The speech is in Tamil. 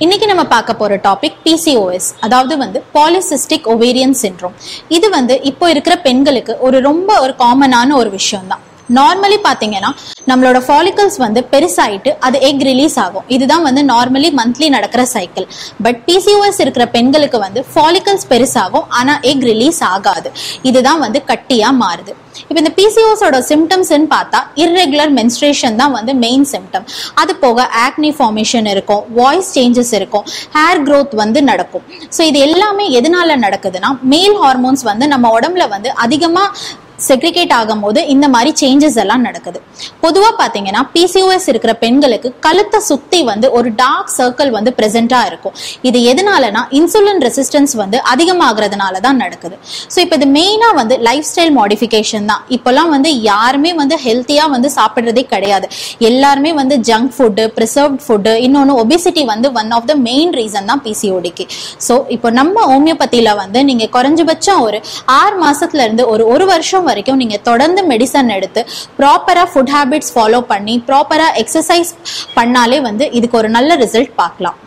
இன்னைக்கு நம்ம பார்க்க போற டாபிக் பிசிஓஎஸ் அதாவது வந்து பாலிசிஸ்டிக் ஒவேரியன் சிண்ட்ரோம் இது வந்து இப்போ இருக்கிற பெண்களுக்கு ஒரு ரொம்ப ஒரு காமனான ஒரு விஷயம் தான் நார்மலி பாத்தீங்கன்னா நம்மளோட ஃபாலிகல்ஸ் வந்து பெருசாயிட்டு அது எக் ரிலீஸ் ஆகும். இதுதான் வந்து நார்மலி மந்த்லி நடக்கிற சைக்கிள் பட் பிசிஓஎஸ் இருக்கிற பெண்களுக்கு வந்து ஃபாலிகல்ஸ் பெருசாகும் ஆனா எக் ரிலீஸ் ஆகாது. இதுதான் வந்து கட்டியா மாறுது. இப்போ இந்த பிசிஓஸோட சிம்டம்ஸ்ன்னு பார்த்தா இர்ரெகுலர் மென்ஸ்ட்ரேஷன் தான் வந்து மெயின் சிம்டம் அது போக ஆக்னி ஃபார்மேஷன் இருக்கும் வாய்ஸ் சேஞ்சஸ் இருக்கும் ஹேர் க்ரோத் வந்து நடக்கும். ஸோ இது எல்லாமே எதனால நடக்குதுன்னா மேல் ஹார்மோன்ஸ் வந்து நம்ம உடம்புல வந்து அதிகமாக செக்ரிகேட் ஆகும்போது இந்த மாதிரி சேஞ்சஸ் எல்லாம் நடக்குது. பொதுவாக பார்த்தீங்கன்னா பிசிஓஎஸ் இருக்கிற பெண்களுக்கு கழுத்தை சுத்தி வந்து ஒரு டார்க் சர்க்கிள் வந்து ப்ரெசென்ட்டாக இருக்கும். இது எதனாலனா இன்சுலின் ரெசிஸ்டன்ஸ் வந்து அதிகமாகிறதுனால தான் நடக்குது. ஸோ இப்போ இது மெயினாக வந்து லைஃப் ஸ்டைல் மாடிஃபிகேஷன் தான். இப்போல்லாம் வந்து யாருமே வந்து ஹெல்த்தியா வந்து சாப்பிட்றதே கிடையாது. எல்லாருமே வந்து ஜங்க் ஃபுட்டு ப்ரிசர்வ்ட் ஃபுட்டு இன்னொன்று ஒபிசிட்டி வந்து one of the main reason தான் பிசிஓடிக்கு ஸோ இப்போ நம்ம ஹோமியோபதியில் வந்து நீங்கள் குறைஞ்சபட்சம் ஒரு ஆறு மாசத்துல இருந்து ஒரு ஒரு வருஷம் வரைக்கும் நீங்க தொடர்ந்து மெடிசன் எடுத்து ப்ராப்பரா ஃபுட் ஹேபிட்ஸ் ஃபாலோ பண்ணி ப்ராப்பராக எக்ஸசைஸ் பண்ணாலே வந்து இதுக்கு ஒரு நல்ல ரிசல்ட் பார்க்கலாம்.